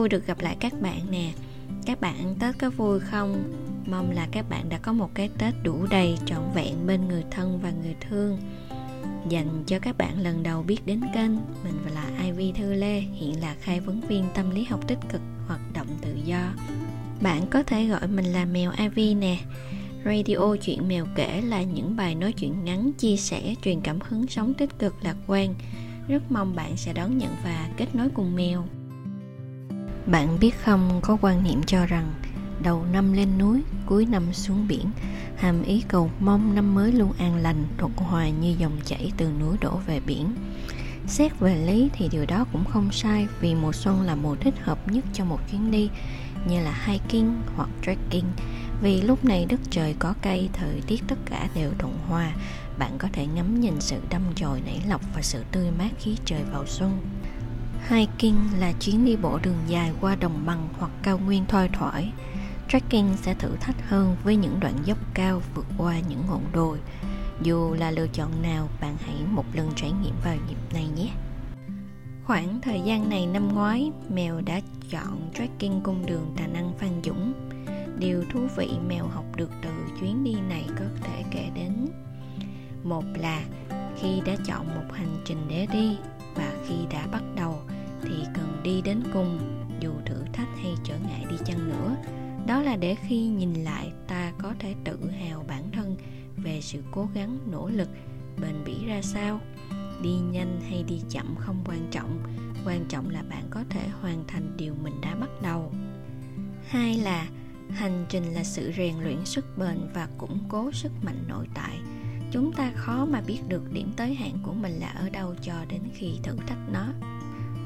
vui được gặp lại các bạn nè Các bạn ăn Tết có vui không? Mong là các bạn đã có một cái Tết đủ đầy trọn vẹn bên người thân và người thương Dành cho các bạn lần đầu biết đến kênh Mình là Ivy Thư Lê Hiện là khai vấn viên tâm lý học tích cực Hoạt động tự do Bạn có thể gọi mình là mèo Ivy nè Radio Chuyện Mèo Kể là những bài nói chuyện ngắn, chia sẻ, truyền cảm hứng sống tích cực lạc quan. Rất mong bạn sẽ đón nhận và kết nối cùng mèo. Bạn biết không, có quan niệm cho rằng đầu năm lên núi, cuối năm xuống biển, hàm ý cầu mong năm mới luôn an lành, thuận hòa như dòng chảy từ núi đổ về biển. Xét về lý thì điều đó cũng không sai vì mùa xuân là mùa thích hợp nhất cho một chuyến đi như là hiking hoặc trekking vì lúc này đất trời có cây thời tiết tất cả đều thuận hòa bạn có thể ngắm nhìn sự đâm chồi nảy lọc và sự tươi mát khí trời vào xuân hiking là chuyến đi bộ đường dài qua đồng bằng hoặc cao nguyên thoi thoải. Trekking sẽ thử thách hơn với những đoạn dốc cao vượt qua những ngọn đồi. Dù là lựa chọn nào, bạn hãy một lần trải nghiệm vào dịp này nhé. Khoảng thời gian này năm ngoái, mèo đã chọn trekking cung đường tà năng phan dũng. Điều thú vị mèo học được từ chuyến đi này có thể kể đến, một là khi đã chọn một hành trình để đi và khi đã bắt đầu thì cần đi đến cùng, dù thử thách hay trở ngại đi chăng nữa. Đó là để khi nhìn lại, ta có thể tự hào bản thân về sự cố gắng, nỗ lực, bền bỉ ra sao. Đi nhanh hay đi chậm không quan trọng quan trọng là bạn có thể hoàn thành điều mình đã bắt đầu. Hai là, hành trình là sự rèn luyện sức bền và củng cố sức mạnh nội tại. Chúng ta khó mà biết được điểm tới hạn của mình là ở đâu cho đến khi thử thách nó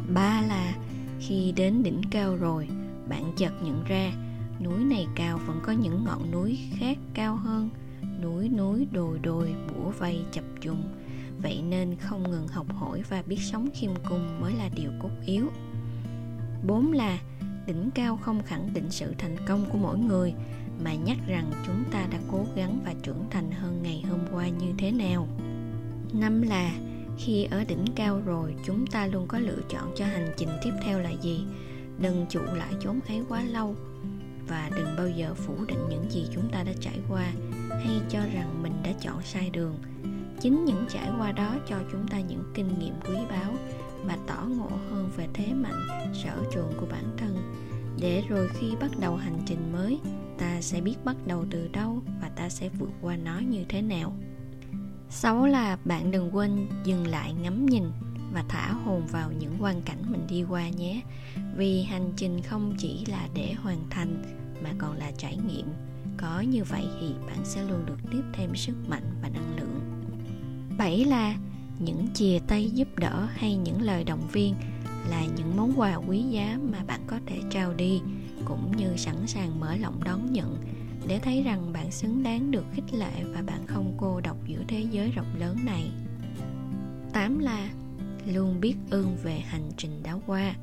ba là, khi đến đỉnh cao rồi, bạn chợt nhận ra, núi này cao vẫn có những ngọn núi khác cao hơn. Núi núi đồi đồi bủa vây chập trùng vậy nên không ngừng học hỏi và biết sống khiêm cung mới là điều cốt yếu. Bốn là, đỉnh cao không khẳng định sự thành công của mỗi người, mà nhắc rằng chúng ta đã cố gắng và trưởng thành hơn ngày hôm qua như thế nào. Năm là khi ở đỉnh cao rồi, chúng ta luôn có lựa chọn cho hành trình tiếp theo là gì? Đừng trụ lại chốn ấy quá lâu. Và đừng bao giờ phủ định những gì chúng ta đã trải qua hay cho rằng mình đã chọn sai đường. Chính những trải qua đó cho chúng ta những kinh nghiệm quý báu và tỏ ngộ hơn về thế mạnh, sở trường của bản thân. Để rồi khi bắt đầu hành trình mới, ta sẽ biết bắt đầu từ đâu và ta sẽ vượt qua nó như thế nào sáu là bạn đừng quên dừng lại ngắm nhìn và thả hồn vào những quan cảnh mình đi qua nhé. Vì hành trình không chỉ là để hoàn thành mà còn là trải nghiệm. Có như vậy thì bạn sẽ luôn được tiếp thêm sức mạnh và năng lượng. Bảy là những chìa tay giúp đỡ hay những lời động viên là những món quà quý giá mà bạn có thể trao đi, cũng như sẵn sàng mở lòng đón nhận để thấy rằng bạn xứng đáng được khích lệ và bạn không cô độc giữa thế giới rộng lớn này. Tám là luôn biết ơn về hành trình đã qua,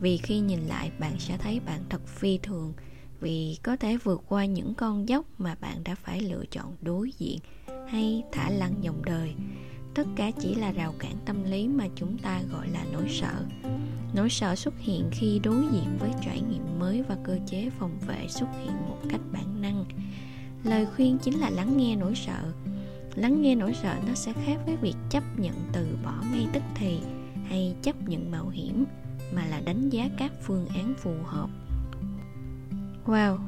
vì khi nhìn lại bạn sẽ thấy bạn thật phi thường, vì có thể vượt qua những con dốc mà bạn đã phải lựa chọn đối diện hay thả lăn dòng đời tất cả chỉ là rào cản tâm lý mà chúng ta gọi là nỗi sợ nỗi sợ xuất hiện khi đối diện với trải nghiệm mới và cơ chế phòng vệ xuất hiện một cách bản năng. Lời khuyên chính là lắng nghe nỗi sợ. Lắng nghe nỗi sợ nó sẽ khác với việc chấp nhận từ bỏ ngay tức thì hay chấp nhận mạo hiểm, mà là đánh giá các phương án phù hợp. Wow,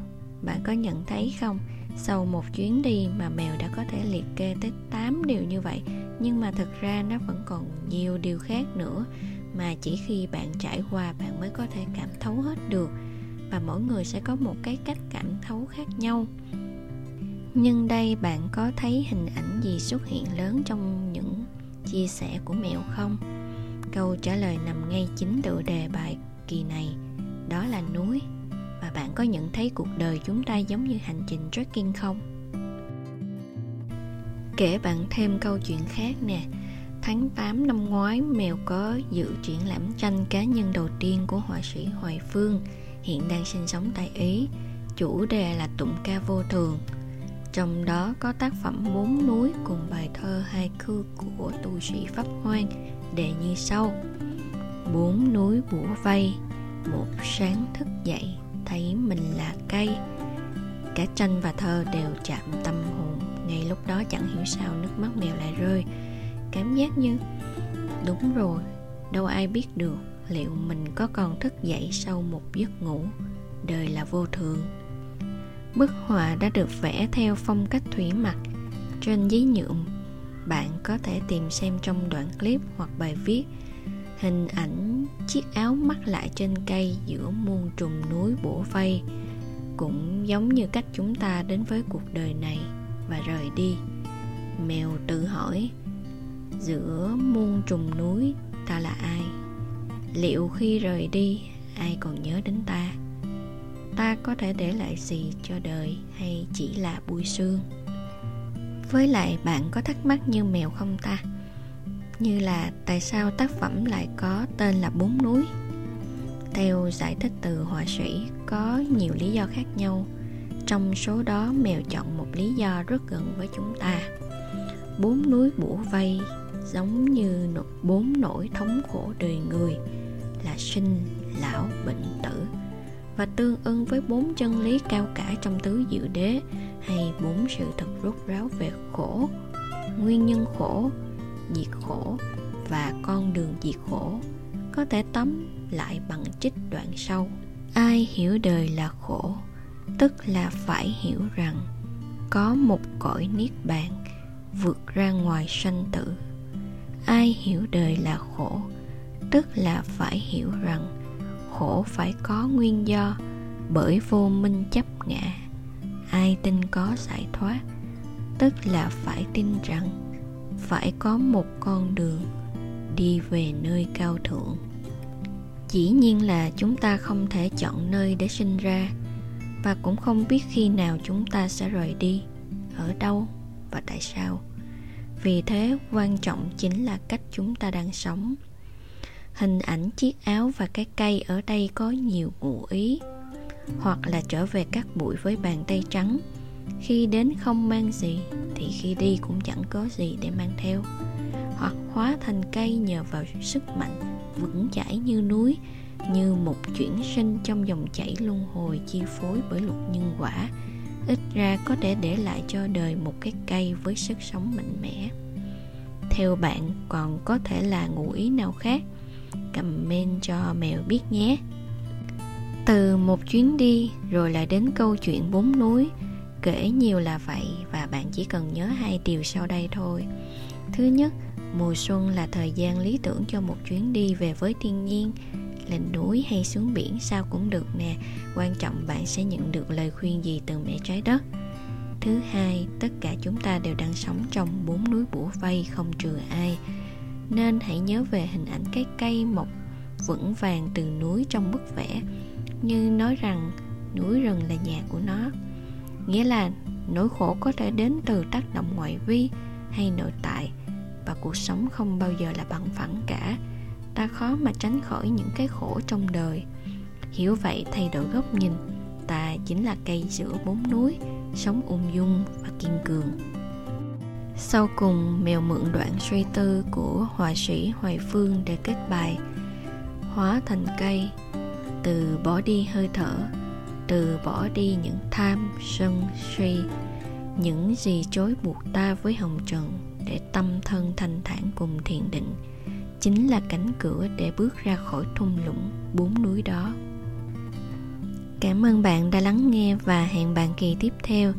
bạn có nhận thấy không? Sau một chuyến đi mà mèo đã có thể liệt kê tới 8 điều như vậy, nhưng mà thực ra nó vẫn còn nhiều điều khác nữa mà chỉ khi bạn trải qua bạn mới có thể cảm thấu hết được. Và mỗi người sẽ có một cái cách cảm thấu khác nhau. Nhưng đây bạn có thấy hình ảnh gì xuất hiện lớn trong những chia sẻ của mẹo không? Câu trả lời nằm ngay chính tựa đề bài kỳ này. Đó là núi. Và bạn có nhận thấy cuộc đời chúng ta giống như hành trình trekking không? Kể bạn thêm câu chuyện khác nè. Tháng 8 năm ngoái, Mèo có dự triển lãm tranh cá nhân đầu tiên của họa sĩ Hoài Phương, hiện đang sinh sống tại Ý. Chủ đề là tụng ca vô thường. Trong đó có tác phẩm Bốn núi cùng bài thơ hai cư của tu sĩ Pháp Hoan, đề như sau. Bốn núi bủa vây, một sáng thức dậy thấy mình là cây cả tranh và thơ đều chạm tâm hồn ngay lúc đó chẳng hiểu sao nước mắt mèo lại rơi cảm giác như, đúng rồi, đâu ai biết được liệu mình có còn thức dậy sau một giấc ngủ. Đời là vô thường. Bức họa đã được vẽ theo phong cách thủy mặc, trên giấy nhuộm. Bạn có thể tìm xem trong đoạn clip hoặc bài viết. Hình ảnh chiếc áo mắc lại trên cây giữa muôn trùng núi bổ vây cũng giống như cách chúng ta đến với cuộc đời này và rời đi. Mèo tự hỏi giữa muôn trùng núi, ta là ai? Liệu khi rời đi, ai còn nhớ đến ta? Ta có thể để lại gì cho đời hay chỉ là bụi xương với lại bạn có thắc mắc như mèo không ta? Như là tại sao tác phẩm lại có tên là bốn núi? Theo giải thích từ họa sĩ, có nhiều lý do khác nhau. Trong số đó, mèo chọn một lý do rất gần với chúng ta. Bốn núi bủa vây giống như bốn nỗi thống khổ đời người là sinh lão bệnh tử. Và tương ưng với bốn chân lý cao cả trong tứ diệu đế hay bốn sự thật rốt ráo về khổ, nguyên nhân khổ, diệt khổ và con đường diệt khổ có thể tóm lại bằng trích đoạn sau. Ai hiểu đời là khổ, tức là phải hiểu rằng có một cõi niết bàn vượt ra ngoài sanh tử ai hiểu đời là khổ, tức là phải hiểu rằng khổ phải có nguyên do, bởi vô minh chấp ngã. Ai tin có giải thoát, tức là phải tin rằng phải có một con đường đi về nơi cao thượng. Dĩ nhiên là chúng ta không thể chọn nơi để sinh ra, và cũng không biết khi nào chúng ta sẽ rời đi, ở đâu và tại sao vì thế, quan trọng chính là cách chúng ta đang sống. Hình ảnh chiếc áo và cái cây ở đây có nhiều ngụ ý, hoặc là trở về các bụi với bàn tay trắng. Khi đến không mang gì, thì khi đi cũng chẳng có gì để mang theo. Hoặc hóa thành cây nhờ vào sức mạnh vững chãi như núi, như một chuyển sinh trong dòng chảy luân hồi chi phối bởi luật nhân quả ít ra có thể để lại cho đời một cái cây với sức sống mạnh mẽ. Theo bạn, còn có thể là ngụ ý nào khác? Comment cho mèo biết nhé. Từ một chuyến đi, rồi lại đến câu chuyện bốn núi. Kể nhiều là vậy và bạn chỉ cần nhớ hai điều sau đây thôi. Thứ nhất, mùa xuân là thời gian lý tưởng cho một chuyến đi về với thiên nhiên lên núi hay xuống biển sao cũng được nè. Quan trọng bạn sẽ nhận được lời khuyên gì từ mẹ trái đất. Thứ hai, tất cả chúng ta đều đang sống trong bốn núi bủa vây không trừ ai. Nên hãy nhớ về hình ảnh cái cây mọc vững vàng từ núi trong bức vẽ, như nói rằng núi rừng là nhà của nó. Nghĩa là nỗi khổ có thể đến từ tác động ngoại vi hay nội tại, và cuộc sống không bao giờ là bằng phẳng cả ta khó mà tránh khỏi những cái khổ trong đời. Hiểu vậy, thay đổi góc nhìn, ta chính là cây giữa bốn núi, sống ung dung và kiên cường. Sau cùng, mèo mượn đoạn suy tư của họa sĩ hoài phương để kết bài, hóa thành cây, từ bỏ đi hơi thở, từ bỏ đi những tham, sân, si, những gì chối buộc ta với hồng trần để tâm thân thanh thản cùng thiền định chính là cánh cửa để bước ra khỏi thung lũng bốn núi đó cảm ơn bạn đã lắng nghe và hẹn bạn kỳ tiếp theo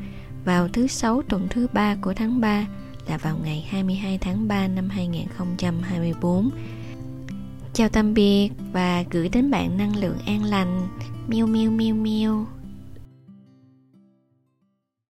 vào thứ sáu tuần thứ ba của tháng 3 là vào ngày 22 tháng 3 năm 2024. Chào tạm biệt và gửi đến bạn năng lượng an lành. Miêu miêu miêu miêu.